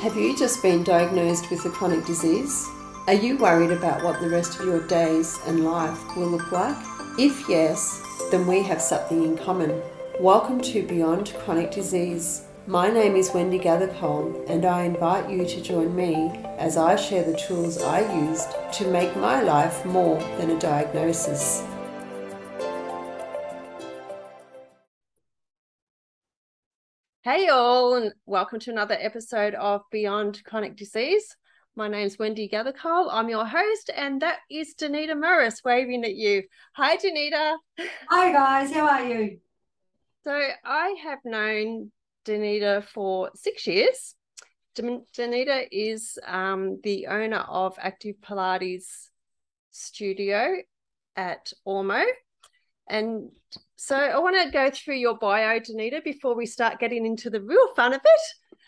Have you just been diagnosed with a chronic disease? Are you worried about what the rest of your days and life will look like? If yes, then we have something in common. Welcome to Beyond Chronic Disease. My name is Wendy Gathercole, and I invite you to join me as I share the tools I used to make my life more than a diagnosis. Hey, all, and welcome to another episode of Beyond Chronic Disease. My name's Wendy Gathercole. I'm your host, and that is Denitta Morris waving at you. Hi, Denitta. Hi, guys. How are you? So, I have known Denitta for six years. Denitta is um, the owner of Active Pilates Studio at Ormeau. And so I want to go through your bio, Denitta, before we start getting into the real fun of it.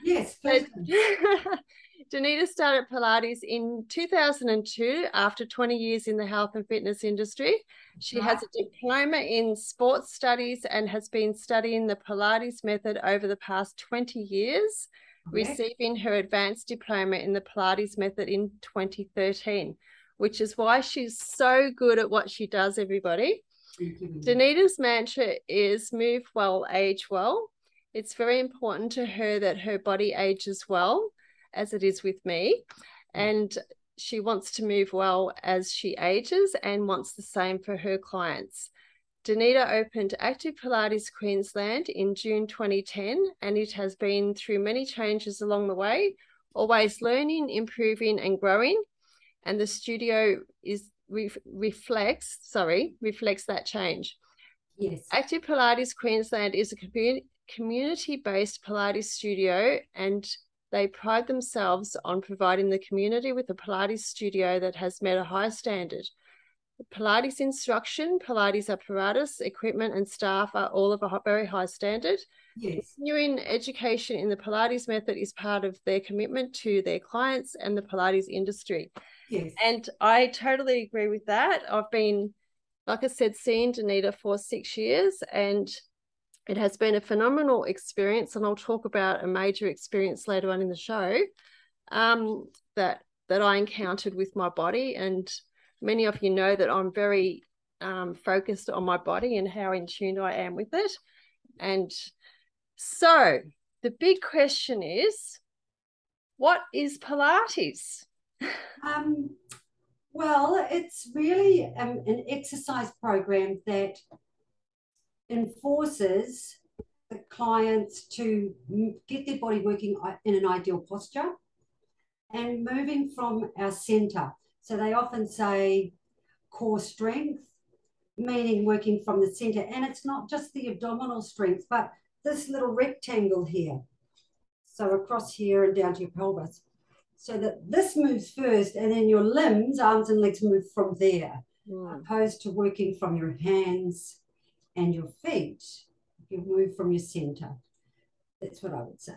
Yes. Denitta started Pilates in 2002 after 20 years in the health and fitness industry. She has a diploma in sports studies and has been studying the Pilates method over the past 20 years, okay. receiving her advanced diploma in the Pilates method in 2013, which is why she's so good at what she does, everybody. Denitta's mantra is move well, age well. It's very important to her that her body ages well, as it is with me. And she wants to move well as she ages and wants the same for her clients. Denitta opened Active Pilates Queensland in June 2010, and it has been through many changes along the way, always learning, improving, and growing. And the studio is re- reflects, sorry, reflects that change. Yes. Active Pilates Queensland is a community community-based Pilates studio and they pride themselves on providing the community with a Pilates studio that has met a high standard. Pilates instruction, Pilates apparatus, equipment, and staff are all of a very high standard. Yes. Continuing education in the Pilates method is part of their commitment to their clients and the Pilates industry. Yes. And I totally agree with that. I've been, like I said, seeing Denitta for six years and it has been a phenomenal experience. And I'll talk about a major experience later on in the show um, that that I encountered with my body. And many of you know that I'm very um, focused on my body and how in tune I am with it. And so the big question is, what is Pilates? Um, well, it's really um, an exercise program that enforces the clients to get their body working in an ideal posture and moving from our center. So they often say core strength, meaning working from the center. And it's not just the abdominal strength, but this little rectangle here. So across here and down to your pelvis so that this moves first and then your limbs, arms and legs move from there, mm. opposed to working from your hands and your feet. You move from your center. That's what I would say.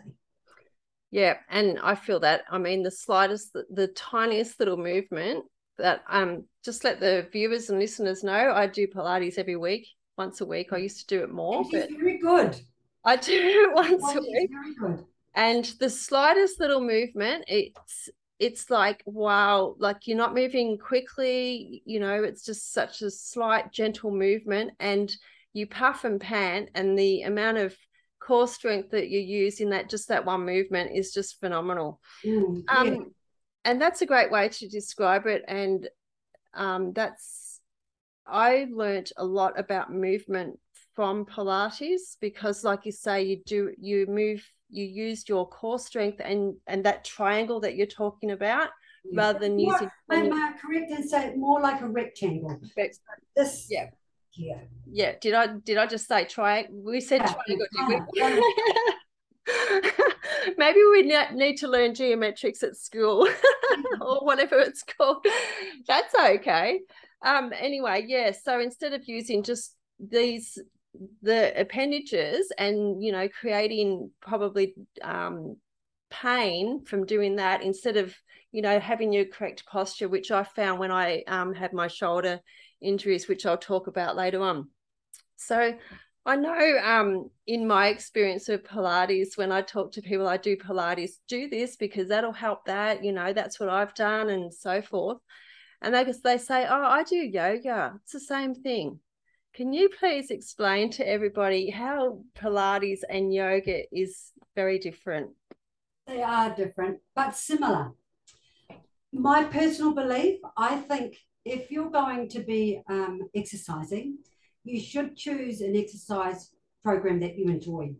Yeah, and I feel that. I mean, the slightest, the, the tiniest little movement that um just let the viewers and listeners know I do Pilates every week, once a week. I used to do it more. But very good. I do it once a week. Very good and the slightest little movement it's it's like wow like you're not moving quickly you know it's just such a slight gentle movement. And you puff and pant and the amount of core strength that you use in that just that one movement is just phenomenal. Mm, yeah. um and that's a great way to describe it. And um that's i learned a lot about movement from pilates because like you say you do you move you used your core strength and and that triangle that you're talking about rather than more, using am I correct and say more like a rectangle? This yeah. yeah yeah. Did i did i just say triangle we said yeah. triangle maybe we need to learn geometrics at school or whatever it's called. That's okay. Um anyway yeah so instead of using just these the appendages and you know creating probably um, pain from doing that instead of you know having your correct posture which i found when i um, had my shoulder injuries which i'll talk about later on so I know um, in my experience with Pilates, when I talk to people, I do Pilates, do this because that'll help that, you know, that's what I've done and so forth. And they, they say, oh, I do yoga. It's the same thing. Can you please explain to everybody how Pilates and yoga is very different? They are different, but similar. My personal belief, I think if you're going to be um, exercising, you should choose an exercise program that you enjoy.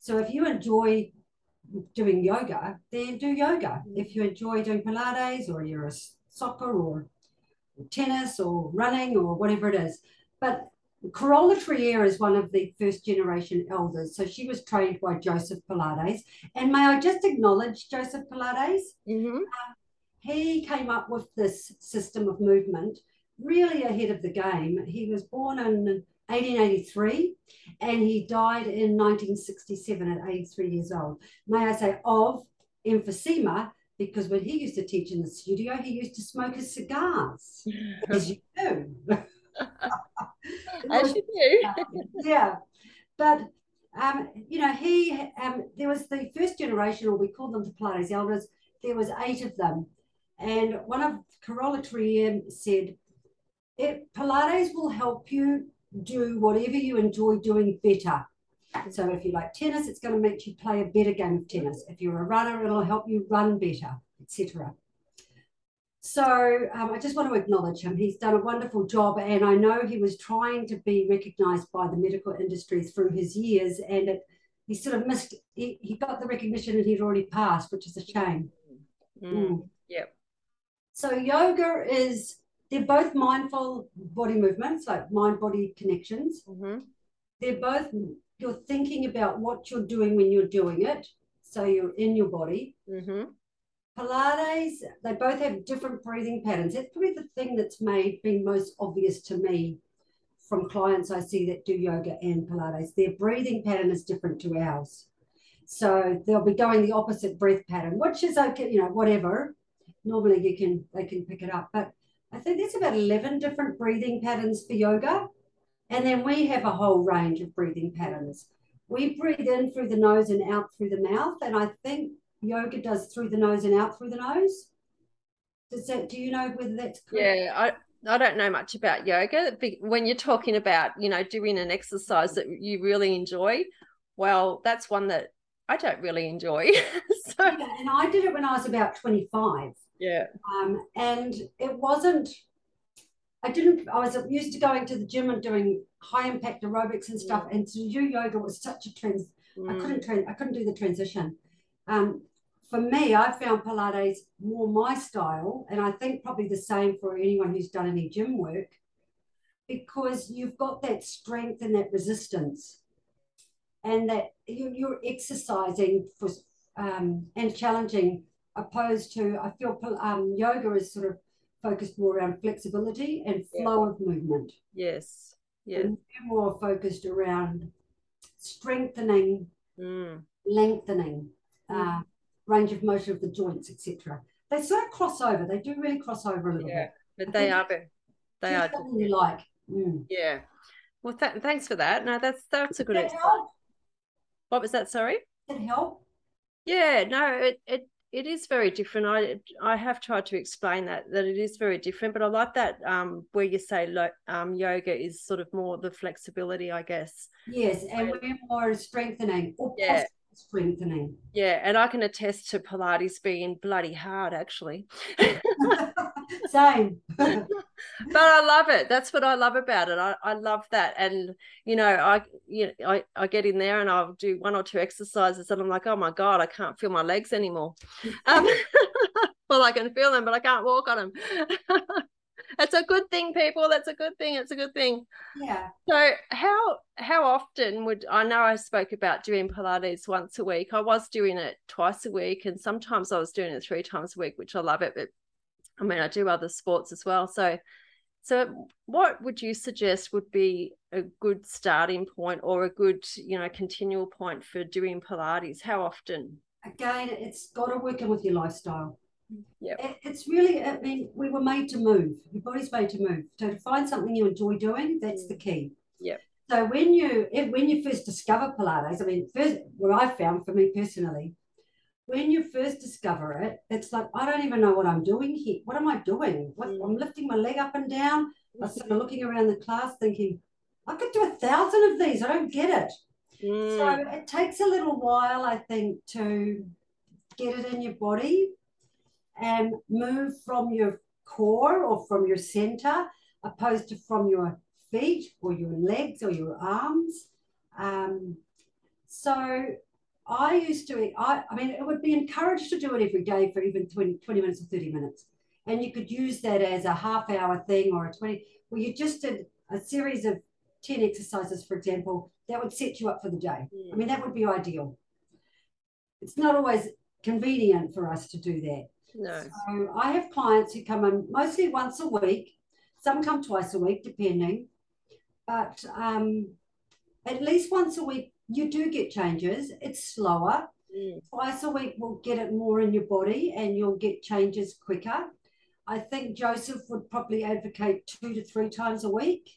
So if you enjoy doing yoga, then do yoga. If you enjoy doing Pilates or you're a soccer or tennis or running or whatever it is. But Carola Trier is one of the first generation elders. So she was trained by Joseph Pilates. And may I just acknowledge Joseph Pilates? Mm-hmm. Uh, he came up with this system of movement really ahead of the game. He was born in 1883 and he died in 1967 at 83 years old. May I say, of emphysema, because when he used to teach in the studio, he used to smoke his cigars, as you do. as you do. yeah. But um, you know, he um, there was the first generation, or we call them the Pilates elders. There was eight of them, and one of Trier said, it, Pilates will help you do whatever you enjoy doing better. So if you like tennis, it's going to make you play a better game of tennis. If you're a runner, it'll help you run better, etc. So um, I just want to acknowledge him. He's done a wonderful job, and I know he was trying to be recognised by the medical industry through his years, and it, he sort of missed. He, he got the recognition, and he'd already passed, which is a shame. Mm. Mm. Yep. So yoga is they're both mindful body movements, like mind body connections. Mm-hmm. They're both, you're thinking about what you're doing when you're doing it. So you're in your body. Mm-hmm. Pilates, they both have different breathing patterns. That's probably the thing that's made been most obvious to me from clients I see that do yoga and Pilates. Their breathing pattern is different to ours. So they'll be going the opposite breath pattern, which is okay, you know, whatever. Normally you can they can pick it up. But I think there's about 11 different breathing patterns for yoga. And then we have a whole range of breathing patterns. We breathe in through the nose and out through the mouth. And I think yoga does through the nose and out through the nose. Does that, do you know whether that's correct? Yeah, I, I don't know much about yoga. When you're talking about, you know, doing an exercise that you really enjoy, well, that's one that I don't really enjoy. so, yeah, and I did it when I was about 25. Yeah. Um, and it wasn't, I didn't, I was used to going to the gym and doing high impact aerobics and stuff. Mm. And to do yoga was such a trans, mm. I couldn't, I couldn't do the transition. Um, for me, I found Pilates more my style. And I think probably the same for anyone who's done any gym work because you've got that strength and that resistance and that you're exercising for um, and challenging opposed to I feel um, yoga is sort of focused more around flexibility and flow yeah. of movement. Yes. Yeah. And more focused around strengthening, mm. lengthening, mm. Uh, range of motion of the joints, etc. They sort of cross over. They do really cross over a little yeah, bit. But they are. They are. You like. Mm. Yeah. Well, th- thanks for that. No, that's that's a good. That What was that? Sorry. Did it help? Yeah. No. It it it is very different. I I have tried to explain that that it is very different, but I like that um, where you say lo- um, yoga is sort of more the flexibility, I guess. Yes, and we're more strengthening or yeah. Strengthening. Yeah, and I can attest to Pilates being bloody hard, actually. Same. but I love it. That's what I love about it. I, I love that. And you know, I you know, I, I get in there and I'll do one or two exercises and I'm like, oh my God, I can't feel my legs anymore. Um, well, I can feel them, but I can't walk on them. That's a good thing, people. That's a good thing. It's a good thing. Yeah. So how how often would I know I spoke about doing Pilates once a week. I was doing it twice a week and sometimes I was doing it three times a week, which I love it. But I mean, I do other sports as well. So, so what would you suggest would be a good starting point or a good, you know, continual point for doing Pilates? How often? Again, it's got to work in with your lifestyle. Yeah, it, it's really. I mean, we were made to move. Your body's made to move. So to find something you enjoy doing, that's the key. Yeah. So when you when you first discover Pilates, I mean, first what I found for me personally, when you first discover it, it's like I don't even know what I'm doing here. What am I doing? What, mm. I'm lifting my leg up and down. I am sort of looking around the class, thinking, I could do a thousand of these. I don't get it. Mm. So it takes a little while, I think, to get it in your body and move from your core or from your center, opposed to from your feet or your legs or your arms. Um, so I used to, I, I mean, it would be encouraged to do it every day for even 20, 20 minutes or 30 minutes. And you could use that as a half hour thing or a 20, well, you just did a series of 10 exercises, for example, that would set you up for the day. I mean, that would be ideal. It's not always convenient for us to do that. No. So I have clients who come in mostly once a week. Some come twice a week, depending. But um, at least once a week, you do get changes. It's slower. Mm. Twice a week will get it more in your body and you'll get changes quicker. I think Joseph would probably advocate two to three times a week,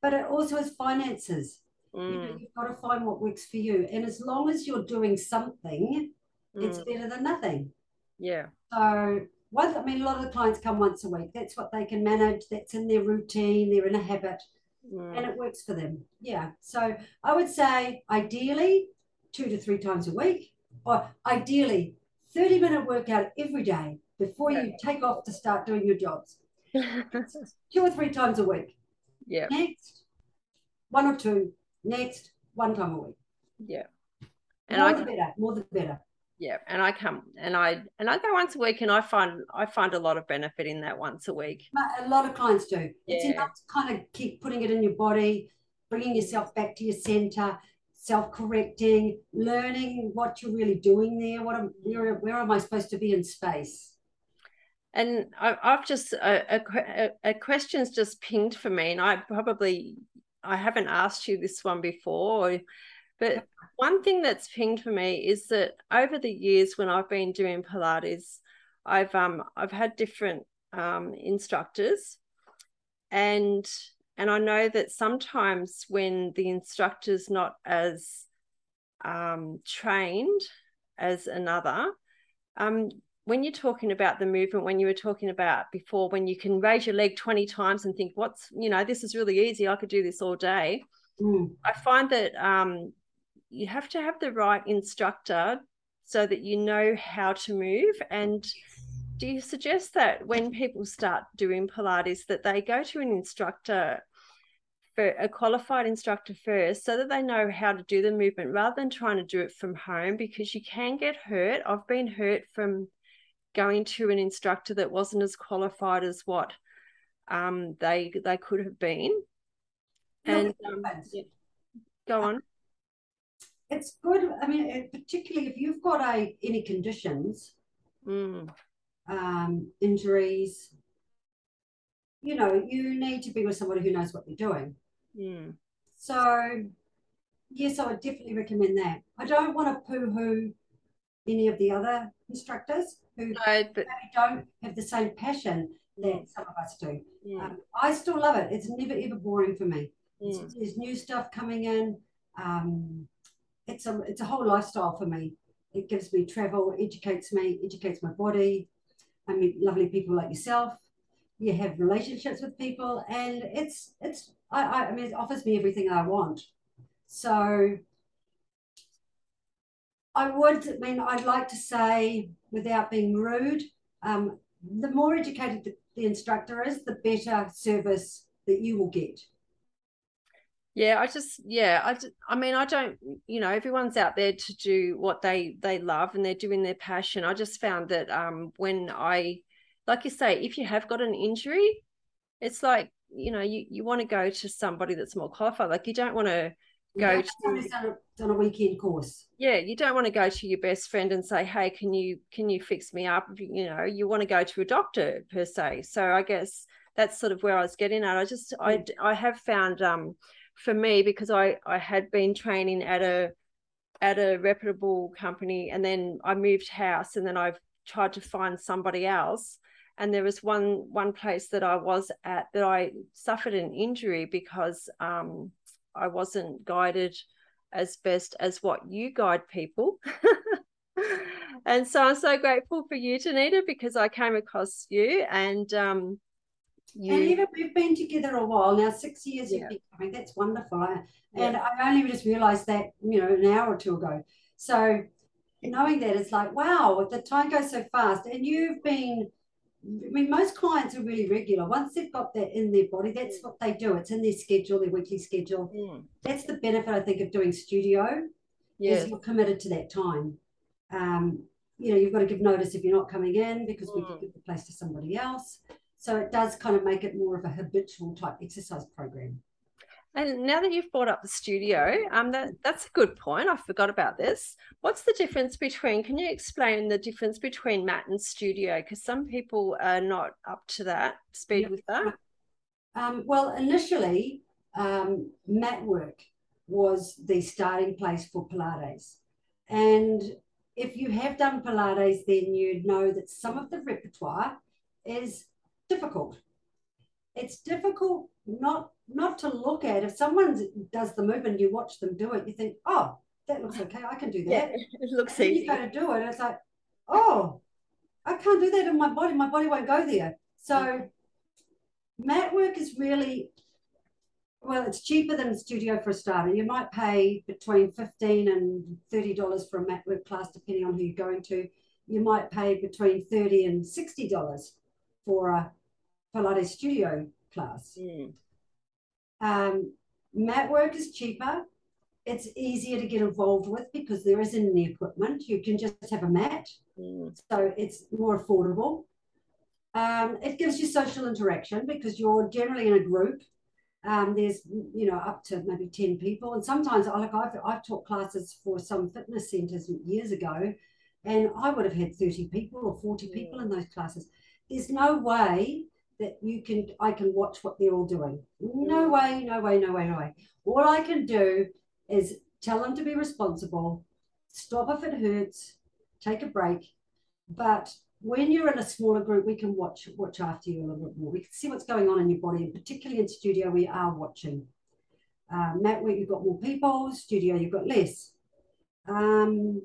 but it also is finances. Mm. You know, you've got to find what works for you. And as long as you're doing something, mm. it's better than nothing. Yeah. So one, I mean, a lot of the clients come once a week. That's what they can manage. That's in their routine. They're in a habit, mm. and it works for them. Yeah. So I would say ideally two to three times a week, or ideally thirty minute workout every day before you take off to start doing your jobs. two or three times a week. Yeah. Next, one or two. Next, one time a week. Yeah. And more I, the better. More the better yeah and i come and i and i go once a week and i find i find a lot of benefit in that once a week. A lot of clients do. Yeah. it's enough to kind of keep putting it in your body bringing yourself back to your center self-correcting learning what you're really doing there what am where, where am i supposed to be in space? And I, have just a, a, a question's just pinged for me and i probably i haven't asked you this one before but one thing that's pinged for me is that over the years when I've been doing Pilates, I've um I've had different um, instructors, and and I know that sometimes when the instructor's not as um, trained as another, um, when you're talking about the movement, when you were talking about before, when you can raise your leg 20 times and think, what's, you know, this is really easy, I could do this all day. Mm. I find that um, you have to have the right instructor so that you know how to move. And do you suggest that when people start doing pilates that they go to an instructor for a qualified instructor first so that they know how to do the movement rather than trying to do it from home? Because you can get hurt. I've been hurt from going to an instructor that wasn't as qualified as what um, they they could have been. And um, yeah. go on it's good. I mean, particularly if you've got a any conditions, mm. um, injuries, you know, you need to be with somebody who knows what they're doing. Mm. So, yes, I would definitely recommend that. I don't want to poo-hoo any of the other instructors who no, but... don't have the same passion that mm. some of us do. Mm. Um, I still love it. It's never ever boring for me. Mm. There's new stuff coming in. Um, it's a it's a whole lifestyle for me. It gives me travel, educates me, educates my body. I meet lovely people like yourself. You have relationships with people, and it's it's I, I, I mean it offers me everything I want. So I would I mean I'd like to say without being rude, um, the more educated the, the instructor is, the better service that you will get. Yeah, I just yeah, I just, I mean I don't you know everyone's out there to do what they they love and they're doing their passion. I just found that um when I like you say if you have got an injury, it's like you know you you want to go to somebody that's more qualified. Like you don't want to go to done a, a weekend course. Yeah, you don't want to go to your best friend and say, "Hey, can you can you fix me up?" You know, you want to go to a doctor per se. So I guess that's sort of where I was getting at. I just I I have found um for me because I I had been training at a at a reputable company and then I moved house and then I've tried to find somebody else and there was one one place that I was at that I suffered an injury because um I wasn't guided as best as what you guide people. and so I'm so grateful for you, Denitta, because I came across you and um you... And even we've been together a while now, six years yeah. you've been coming. That's wonderful. And. I only just realized that, you know, an hour or two ago. So knowing that it's like, wow, the time goes so fast. And you've been I mean, most clients are really regular. Once they've got that in their body, that's mm. what they do. It's in their schedule, their weekly schedule. Mm. That's the benefit, I think, of doing studio. Yes. Is you're committed to that time. Um, you know, you've got to give notice if you're not coming in because mm. we can give the place to somebody else. So it does kind of make it more of a habitual type exercise program. And now that you've brought up the studio, um, that that's a good point. I forgot about this. What's the difference between? Can you explain the difference between mat and studio? Because some people are not up to that speed with that. Um, well, initially, um, mat work was the starting place for Pilates, and if you have done Pilates, then you know that some of the repertoire is difficult. It's difficult not not to look at. If someone does the movement, you watch them do it, you think, oh, that looks okay. I can do that. Yeah, it looks easy. You go to do it, it's like, oh, I can't do that in my body. My body won't go there. So mat work is really well, it's cheaper than a studio for a starter. You might pay between fifteen and thirty dollars for a mat work class, depending on who you're going to. You might pay between thirty and sixty dollars for a Pilates studio class. Mm. Um, mat work is cheaper. It's easier to get involved with because there isn't any equipment. You can just have a mat. Mm. So it's more affordable. Um, it gives you social interaction because you're generally in a group. Um, there's, you know, up to maybe 10 people. And sometimes, like I've, I've taught classes for some fitness centers years ago, and I would have had 30 people or 40 people in those classes. There's no way that you can I can watch what they're all doing. No way, no way, no way, no way. All I can do is tell them to be responsible, stop if it hurts, take a break. But when you're in a smaller group, we can watch watch after you a little bit more. We can see what's going on in your body, and particularly in studio, we are watching. Um, mat where you've got more people, studio you've got less. Um,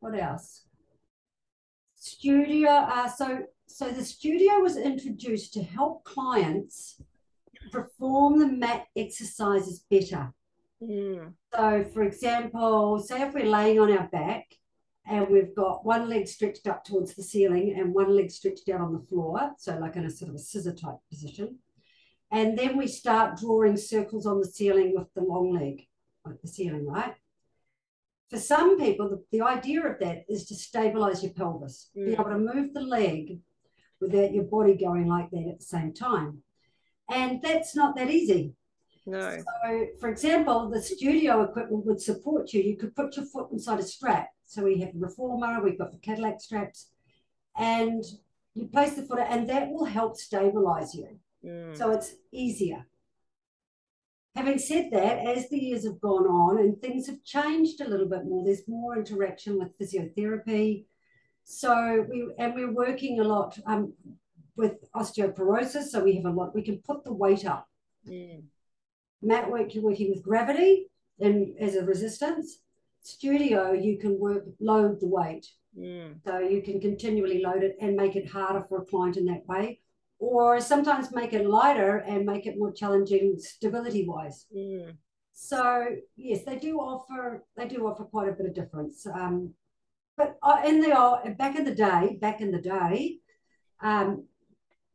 what else? Studio. Uh, so so the studio was introduced to help clients perform the mat exercises better. Mm. So, for example, say if we're laying on our back and we've got one leg stretched up towards the ceiling and one leg stretched down on the floor, so like in a sort of a scissor type position. And then we start drawing circles on the ceiling with the long leg, like the ceiling, right? For some people, the, the idea of that is to stabilize your pelvis, mm. be able to move the leg without your body going like that at the same time. And that's not that easy. No. So, for example, the studio equipment would support you. You could put your foot inside a strap. So we have the reformer, we've got the Cadillac straps, and you place the foot, and that will help stabilize you. Mm. So it's easier. Having said that, as the years have gone on and things have changed a little bit more, there's more interaction with physiotherapy, so we and we're working a lot um, with osteoporosis. So we have a lot. We can put the weight up. Mm. Mat work, you're working with gravity and as a resistance. Studio, you can work load the weight. Mm. So you can continually load it and make it harder for a client in that way, or sometimes make it lighter and make it more challenging stability wise. Mm. So yes, they do offer they do offer quite a bit of difference. Um, but uh, in the old, back in the day, back in the day, um,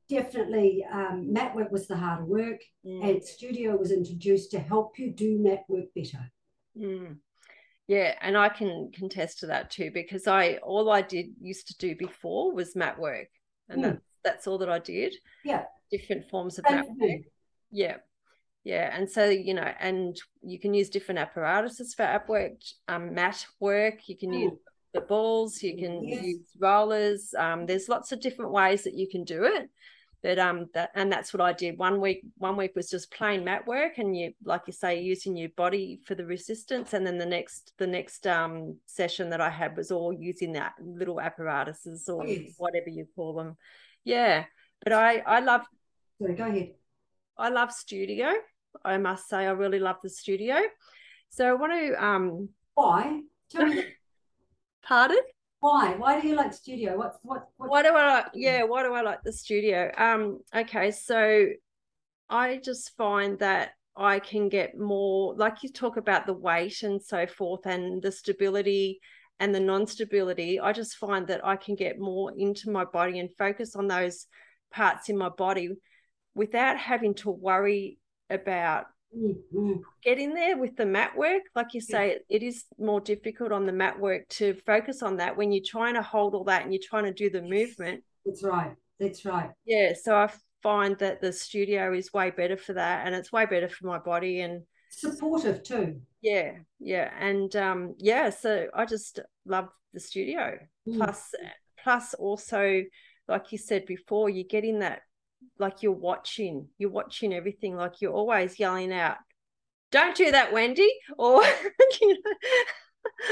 definitely um, mat work was the harder work, mm. and studio was introduced to help you do mat work better. Mm. Yeah, and I can contest to that too because I all I did used to do before was mat work, and mm. that's that's all that I did. Yeah, different forms of mat work. Yeah, yeah, and so you know, and you can use different apparatuses for mat work, um, mat work. You can mm. use the balls, you can yes. use rollers. Um, there's lots of different ways that you can do it. But um that and that's what I did. One week, one week was just plain mat work, and you like you say, using your body for the resistance. And then the next the next um session that I had was all using that little apparatuses or yes. whatever you call them. Yeah. But I I love Sorry, go ahead. I love studio I must say, I really love the studio. So I want to um Why? Tell me. Pardon? Why? Why do you like studio? What's what? what Why do I like yeah, why do I like the studio? Um, okay, so I just find that I can get more like you talk about the weight and so forth and the stability and the non-stability. I just find that I can get more into my body and focus on those parts in my body without having to worry about Mm-hmm. getting there with the mat work. Like you say, it is more difficult on the mat work to focus on that when you're trying to hold all that and you're trying to do the movement. That's right. That's right. Yeah. So I find that the studio is way better for that and it's way better for my body and Supportive too. yeah, yeah. And um yeah, so I just love the studio. Mm. Plus plus also like you said before, you're getting that like you're watching, you're watching everything, like you're always yelling out, Don't do that, Wendy, or you know,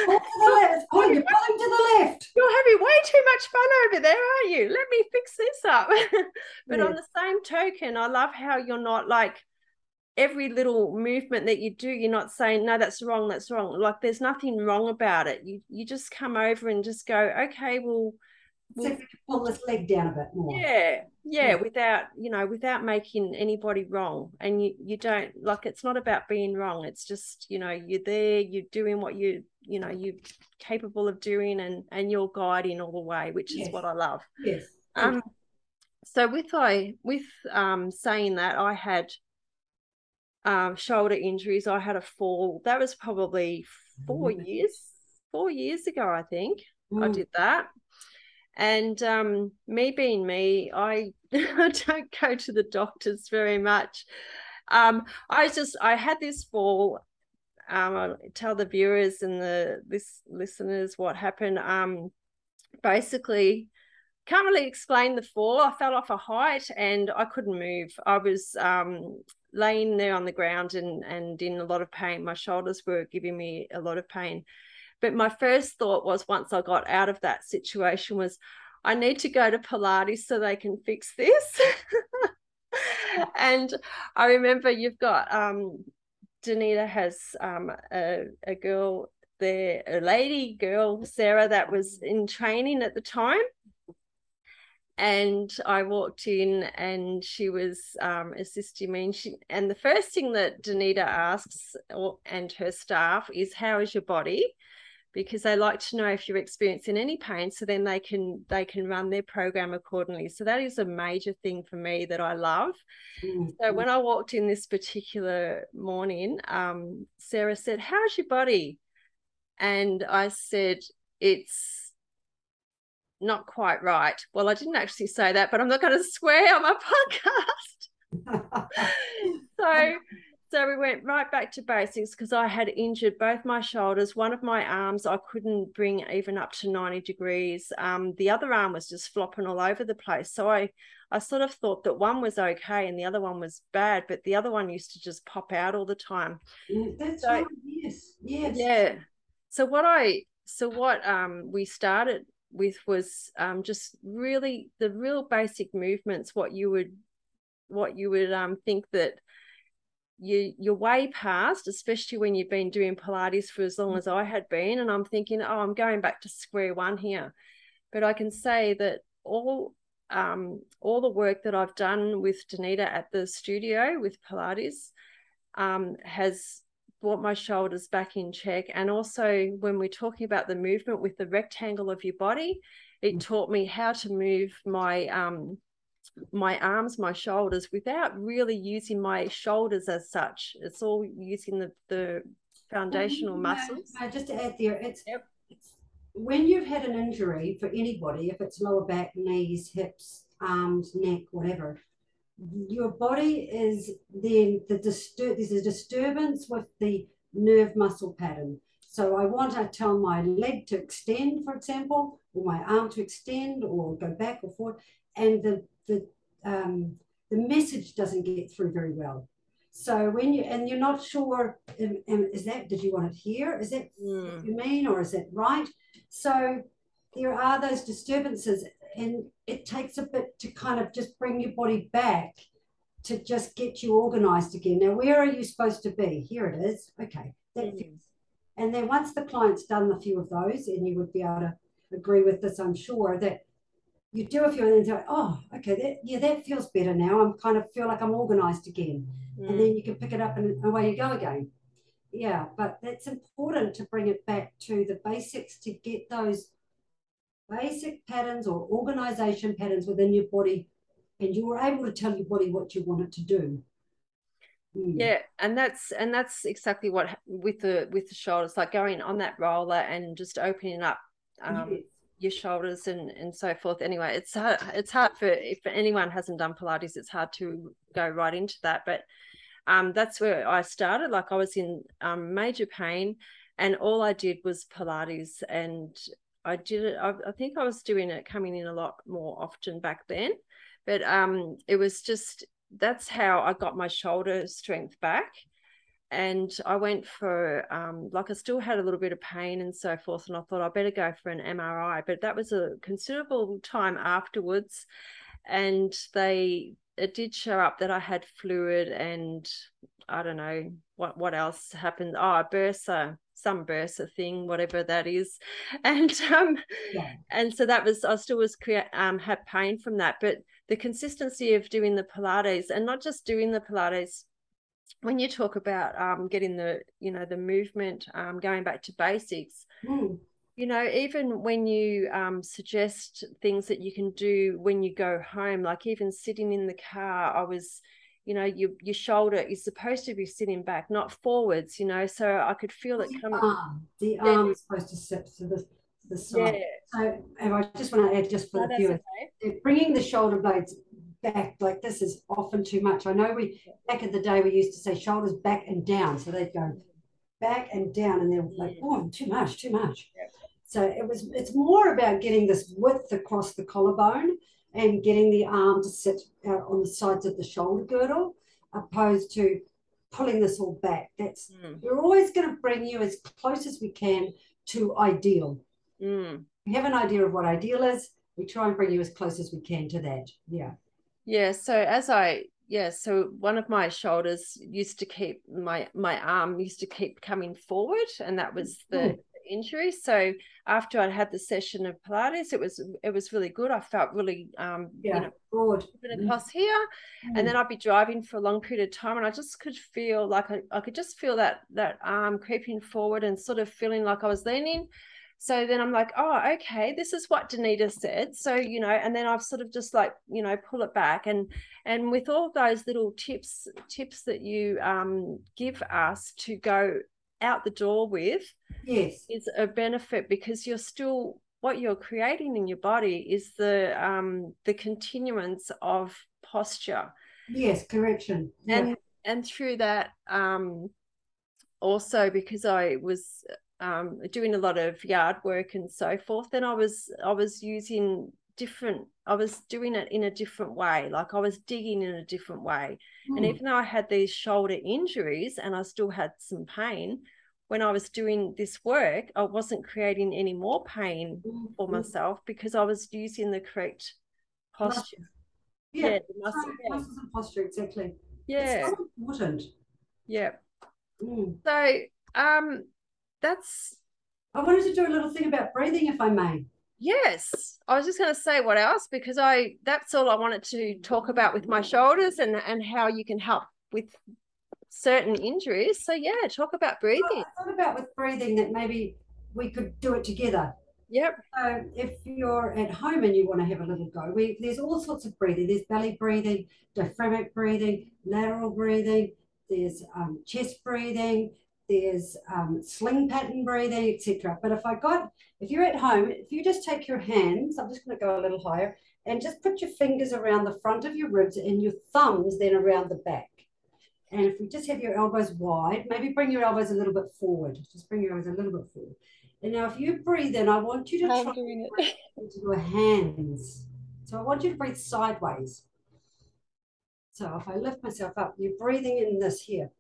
Pull to the left. Oh, you're pulling to the left. you're having way too much fun over there, are you? Let me fix this up. but on the same token, I love how you're not like every little movement that you do, you're not saying, no, that's wrong, that's wrong. Like there's nothing wrong about it. You you just come over and just go, okay, well, If we can pull this leg down a bit more. yeah, yeah, Yeah. without, you know, without making anybody wrong. And you you don't like it's not about being wrong. It's just, you know, you're there, you're doing what you, you know, you're capable of doing and and you're guiding all the way, which is what I love. Yes. Um, so with I with um saying that I had um shoulder injuries. I had a fall. That was probably four Mhm. years, four years ago, I think. I Mm. did that. And um, me being me, I, don't go to the doctors very much. Um, I just I had this fall. Um, I'll tell the viewers and the this listeners what happened. Um, basically, can't really explain the fall. I fell off a height and I couldn't move. I was um, laying there on the ground and and in a lot of pain. My shoulders were giving me a lot of pain. But my first thought was once I got out of that situation was I need to go to Pilates so they can fix this. and I remember you've got um Denitta has um a, a girl there, a lady girl, Sarah, that was in training at the time. And I walked in and she was um, assisting me. And, she, and the first thing that Denitta asks and her staff is, How is your body? Because they like to know if you're experiencing any pain so then they can they can run their program accordingly. So that is a major thing for me that i love. Mm. so when i walked in this particular morning um, sarah said how's your body? And i said it's not quite right. Well i didn't actually say that but i'm not going to swear on my podcast. So so we went right back to basics because I had injured both my shoulders. One of my arms I couldn't bring even up to 90 degrees. Um, the other arm was just flopping all over the place. So I I sort of thought that one was okay and the other one was bad, but the other one used to just pop out all the time. Mm, That's So- right. Yes. Yes. Yeah. So what I so what um we started with was um just really the real basic movements, what you would what you would um think that you you're way past, especially when you've been doing Pilates for as long as I had been. And I'm thinking, oh, I'm going back to square one here. But I can say that all um all the work that I've done with Denitta at the studio with Pilates um has brought my shoulders back in check. And also when we're talking about the movement with the rectangle of your body, it taught me how to move my um my arms, my shoulders without really using my shoulders as such. It's all using the, the foundational mm, No, muscles. no, just to add there, it's, Yep. it's when you've had an injury for anybody, if it's lower back, knees, hips, arms, neck, whatever, your body is then the disturb. There's a disturbance with the nerve muscle pattern. So I want to tell my leg to extend, for example, or my arm to extend, or go back or forward, and the the um, the message doesn't get through very well. So when you and you're not sure, um, um, is that did you want it here? Is that Mm. what you mean, or is that right? So there are those disturbances, and it takes a bit to kind of just bring your body back to just get you organized again. Now, where are you supposed to be? Here it is. Okay. Mm. And then once the client's done a few of those, and you would be able to agree with this, I'm sure, that you do a few and then say, oh, okay, that, yeah, that feels better now. I'm kind of feel like I'm organized again. Mm. And then you can pick it up and away you go again. Yeah, but that's important to bring it back to the basics to get those basic patterns or organization patterns within your body and you were able to tell your body what you want it to do mm. yeah and that's and that's exactly what with the with the shoulders like going on that roller and just opening up um, yes. Your shoulders and and so forth anyway it's hard it's hard for if anyone hasn't done pilates it's hard to go right into that but um, that's where i started like i was in um, major pain and all i did was pilates and I did it. I, I, think I was doing it coming in a lot more often back then, but um, it was just that's how I got my shoulder strength back. And I went for um, like I still had a little bit of pain and so forth, and I thought I better go for an MRI. But that was a considerable time afterwards, and they it did show up that I had fluid and I don't know what what else happened. Oh, bursa some bursa thing, whatever that is, and um, yeah. and so that was I still was create um had pain from that, but the consistency of doing the Pilates and not just doing the Pilates. When you talk about um, getting the you know the movement um, going back to basics, mm. you know even when you um, suggest things that you can do when you go home, like even sitting in the car, I was you know your your shoulder is supposed to be sitting back not forwards you know so i could feel it coming arm. the then, arm is supposed to sit to the, the side yeah. so i just want to add just for no, the viewers okay. bringing the shoulder blades back like this is often too much i know we back in the day we used to say shoulders back and down so they'd go back and down and they're like oh too much too much so it was it's more about getting this width across the collarbone and getting the arm to sit out on the sides of the shoulder girdle, opposed to pulling this all back. That's mm. we're always going to bring you as close as we can to ideal. Mm. We have an idea of what ideal is. We try and bring you as close as we can to that. Yeah. Yeah. So as I yeah, so one of my shoulders used to keep my my arm used to keep coming forward, and that was the mm injury. So after I'd had the session of Pilates, it was it was really good. I felt really um yeah, you know, broad mm. across here. Mm. And then I'd be driving for a long period of time and I just could feel like I, I could just feel that that arm creeping forward and sort of feeling like I was leaning. So then I'm like, oh, okay, this is what Denitta said. So, you know, and then I've sort of just like, you know, pull it back. And and with all those little tips, tips that you um give us to go out the door with yes is a benefit because you're still what you're creating in your body is the um the continuance of posture yes correction yeah. and and through that um also because i was um doing a lot of yard work and so forth then i was i was using different i was doing it in a different way like i was digging in a different way mm. and hmm. even though i had these shoulder injuries and i still had some pain when i was doing this work i wasn't creating any more pain mm. for myself because i was using the correct posture yeah, yeah, muscle, yeah. muscles and posture exactly yeah it's so important yeah mm. so um that's i wanted to do a little thing about breathing if i may Yes, I was just going to say what else because I that's all I wanted to talk about with my shoulders and and how you can help with certain injuries. So yeah, talk about breathing. Well, I thought about with breathing that maybe we could do it together. Yep. So if you're at home and you want to have a little go, we, there's all sorts of breathing. There's belly breathing, diaphragmatic breathing, lateral breathing. There's um, chest breathing there's um, sling pattern breathing, etc. But if I got, if you're at home, if you just take your hands, I'm just going to go a little higher, and just put your fingers around the front of your ribs and your thumbs then around the back. And if you just have your elbows wide, maybe bring your elbows a little bit forward. Just bring your elbows a little bit forward. And now if you breathe in, I want you to I'm try doing it. into your hands. So I want you to breathe sideways. So if I lift myself up, you're breathing in this here.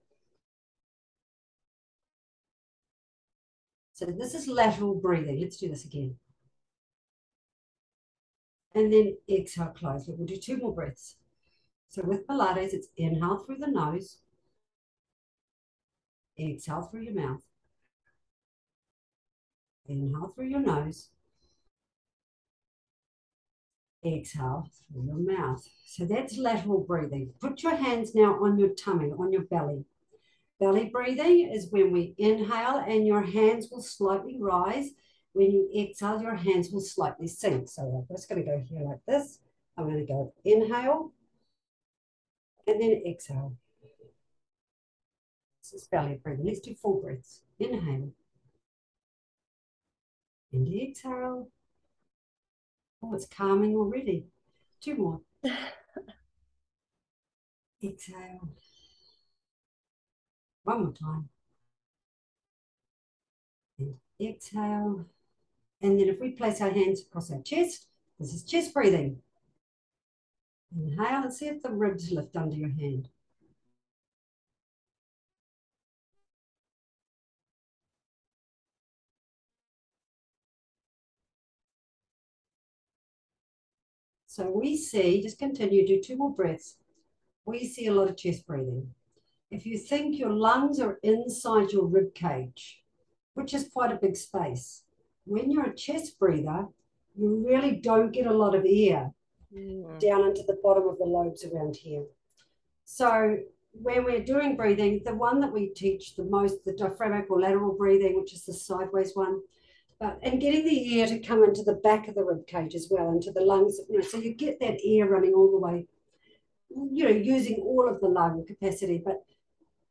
So this is lateral breathing. Let's do this again. And then exhale, close. We'll do two more breaths. So with Pilates, it's inhale through the nose, exhale through your mouth. Inhale through your nose. Exhale through your mouth. So that's lateral breathing. Put your hands now on your tummy, on your belly. Belly breathing is when we inhale and your hands will slightly rise. When you exhale, your hands will slightly sink. So I'm just going to go here like this. I'm going to go inhale and then exhale. This is belly breathing. Let's do four breaths. Inhale. And exhale. Oh, it's calming already. Two more. exhale. One more time. And exhale. And then if we place our hands across our chest, this is chest breathing. Inhale and see if the ribs lift under your hand. So we see, just continue, do two more breaths. We see a lot of chest breathing. If you think your lungs are inside your rib cage, which is quite a big space, when you're a chest breather, you really don't get a lot of air mm. down into the bottom of the lobes around here. So when we're doing breathing, the one that we teach the most, the diaphragmatic or lateral breathing, which is the sideways one, but and getting the air to come into the back of the rib cage as well, into the lungs, you know, so you get that air running all the way, you know, using all of the lung capacity. But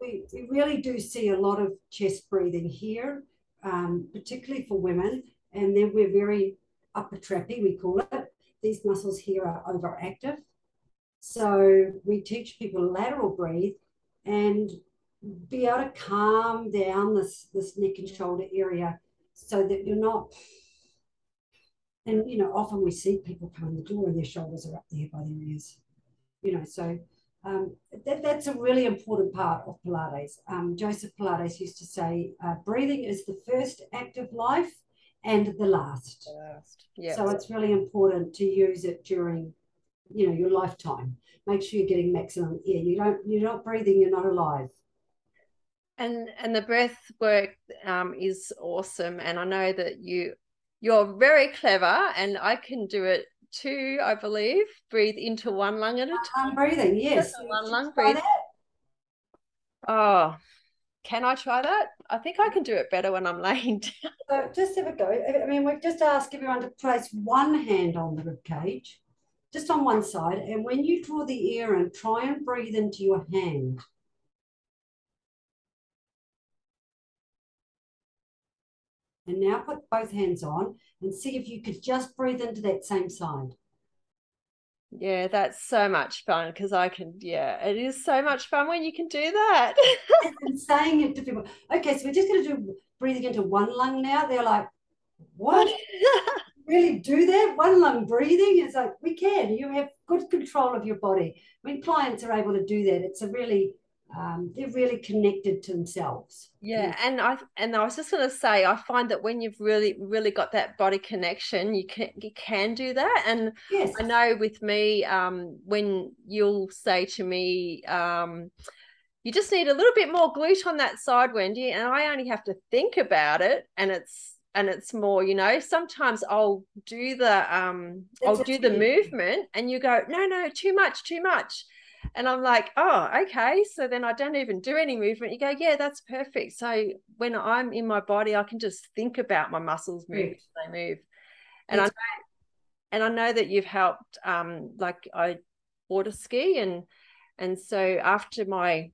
we, we really do see a lot of chest breathing here, um, particularly for women. And then we're very upper trappy, we call it. These muscles here are overactive. So we teach people lateral breathe and be able to calm down this, this neck and shoulder area so that you're not and you know often we see people come in the door and their shoulders are up there by their ears you know so um, that, that's a really important part of pilates. Um, joseph pilates used to say uh, breathing is the first act of life and the last, the last. Yep. so it's really important to use it during you know your lifetime. Make sure you're getting maximum air. You don't you're not breathing you're not alive. And and the breath work um, is awesome. And i know that you you're very clever and i can do it too i believe. Breathe into one lung at a time. I'm breathing yes. One lung breathe oh can i try that? I think i can do it better when i'm laying down. So just have a go. I mean we've just asked everyone to place one hand on the rib cage just on one side and when you draw the air in try and breathe into your hand And now put both hands on and see if you could just breathe into that same side. Yeah, that's so much fun because I can, yeah, it is so much fun when you can do that. and saying it to people. Okay, so we're just going to do breathing into one lung now. They're like, what? really do that? One lung breathing? It's like, we can. You have good control of your body. When clients are able to do that, it's a really um, they're really connected to themselves. Yeah, and I and I was just going to say, I find that when you've really really got that body connection, you can you can do that. And yes. I know with me, um, when you'll say to me, um, you just need a little bit more glute on that side, Wendy, and I only have to think about it, and it's and it's more you know sometimes i'll do the um That's i'll do the movement and you go no no too much too much and I'm like, oh, okay. So then I don't even do any movement. You go, yeah, that's perfect. So when I'm in my body, I can just think about my muscles move, they move. And I know, and I know that you've helped. Um, like I water ski, and and so after my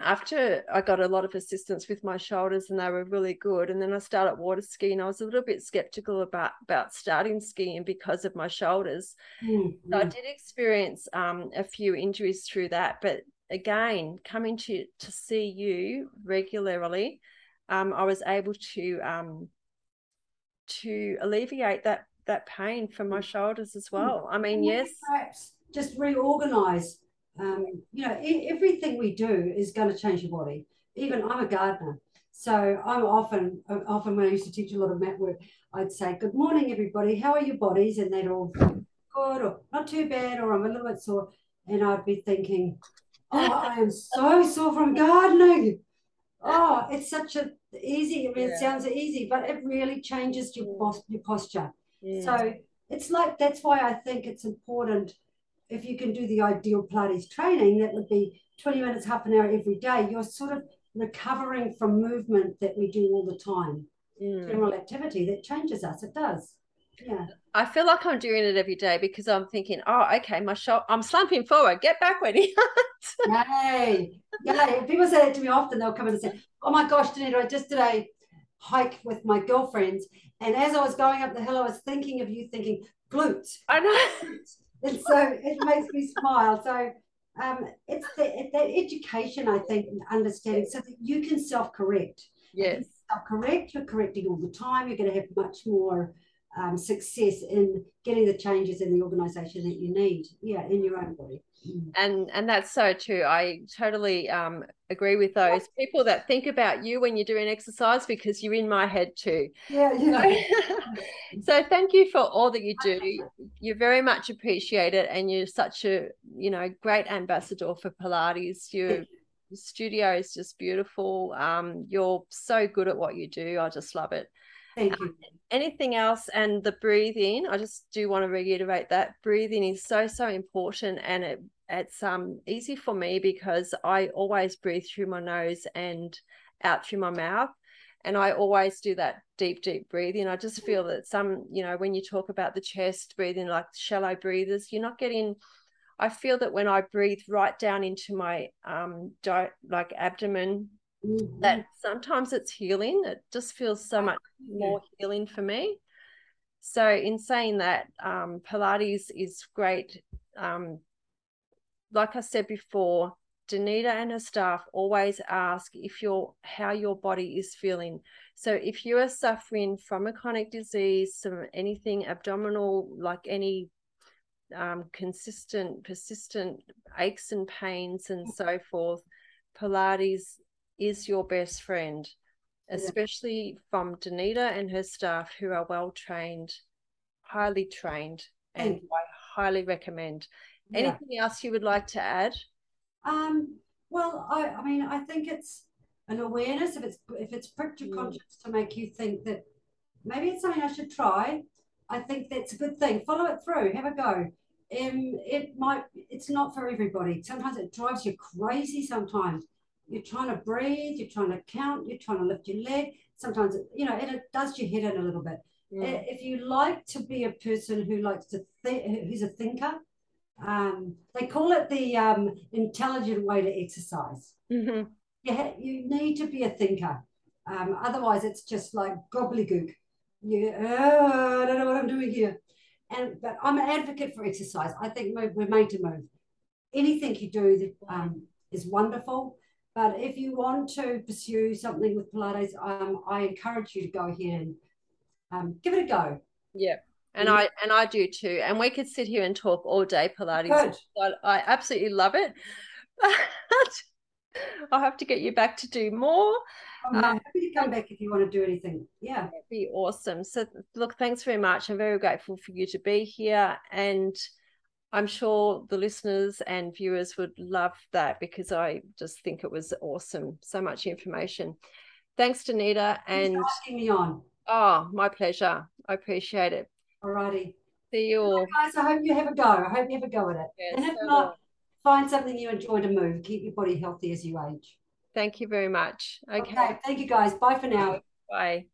after I got a lot of assistance with my shoulders and they were really good. And then I started water skiing. I was a little bit skeptical about about starting skiing because of my shoulders. Mm-hmm. So I did experience um, a few injuries through that. But again, coming to to see you regularly, um, I was able to um, to alleviate that that pain from my shoulders as well. I mean, yes, perhaps just reorganize um, you know, everything we do is going to change your body. Even I'm a gardener, so I'm often, often when I used to teach a lot of mat work, I'd say, "Good morning, everybody. How are your bodies?" And they'd all good or not too bad, or I'm a little bit sore. and I'd be thinking, oh, I am so sore from gardening. Oh, it's such a easy. I mean, yeah. it sounds easy, but it really changes your your posture. Yeah. So it's like that's why I think it's important if you can do the ideal Pilates training, that would be 20 minutes, half an hour every day. You're sort of recovering from movement that we do all the time, mm. general activity that changes us. It does. Yeah. I feel like I'm doing it every day because I'm thinking, oh, okay, my shoulder, I'm slumping forward. Get back, Wendy. Yay. Yay. People say that to me often. They'll come in and say, oh my gosh, Denitta, I just did a hike with my girlfriends. And as I was going up the hill, I was thinking of you thinking, glutes. I know. And so it makes me smile. So um, it's the, that education, I think, and understanding so that you can self correct. Yes. Self correct, you're correcting all the time. You're going to have much more um, success in getting the changes in the organization that you need. Yeah, in your own body. Mm. And and that's so true. I totally um, agree with those people that think about you when you're doing exercise because you're in my head too. Yeah, yeah. So, so thank you for all that you do. You're very much appreciated, and you're such a you know great ambassador for Pilates. Your studio is just beautiful. Um, you're so good at what you do. I just love it. Thank you. Um, anything else and the breathing, I just do want to reiterate that breathing is so, so important. And it it's um easy for me because I always breathe through my nose and out through my mouth. And I always do that deep, deep breathing. I just feel that some, you know, when you talk about the chest breathing, like shallow breathers, you're not getting I feel that when I breathe right down into my um di- like abdomen mm-hmm. that sometimes it's healing. It just feels so much more healing for me. So, in saying that, um, Pilates is great. Um, like I said before, Denitta and her staff always ask if your how your body is feeling. So if you are suffering from a chronic disease, some anything abdominal, like any um, consistent, persistent aches and pains and so forth, Pilates is your best friend, especially yeah. from Denitta and her staff who are well trained, highly trained, and I highly recommend. Yeah. Anything else you would like to add? Um, well, I, I mean, I think it's an awareness if it's if it's pricked your mm. conscience to make you think that maybe it's something I should try. I think that's a good thing. Follow it through. Have a go. Um, it might. It's not for everybody. Sometimes it drives you crazy. Sometimes, you're trying to breathe, you're trying to count, you're trying to lift your leg. Sometimes, you know, and it does your head in a little bit. Mm. If you like to be a person who likes to think, who's a thinker, um, they call it the um, intelligent way to exercise. Mm-hmm. You, ha- you need to be a thinker. Um, otherwise, it's just like gobbledygook. You, oh, I don't know what I'm doing here. And but I'm an advocate for exercise. I think we're made to move. Anything you do that um, is wonderful. But if you want to pursue something with Pilates, um, I encourage you to go ahead and um, give it a go. Yeah. And yeah. I and I do too. And we could sit here and talk all day Pilates. I, I absolutely love it. I'll have to get you back to do more. Um, happy to come back if you want to do anything. Yeah. That'd be awesome. So look, thanks very much. I'm very grateful for you to be here. And I'm sure the listeners and viewers would love that because I just think it was awesome. So much information. Thanks, Denitta. And asking me on. Oh, my pleasure. I appreciate it. All righty. See you all. Guys, I hope you have a go. I hope you have a go at it. Yes, and if so not, find something you enjoy to move. Keep your body healthy as you age. Thank you very much. Okay. okay. Thank you, guys. Bye for now. Bye.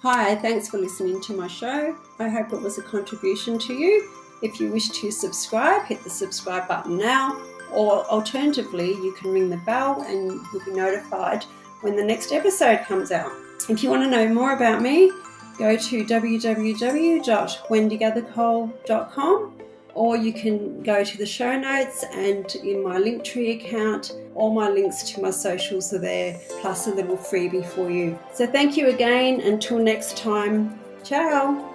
Hi, thanks for listening to my show. I hope it was a contribution to you. If you wish to subscribe, hit the subscribe button now, or alternatively, you can ring the bell and you'll be notified when the next episode comes out. If you want to know more about me, go to www.wendygathercole.com or you can go to the show notes and in my Linktree account, all my links to my socials are there, plus a little freebie for you. So thank you again. Until next time, ciao.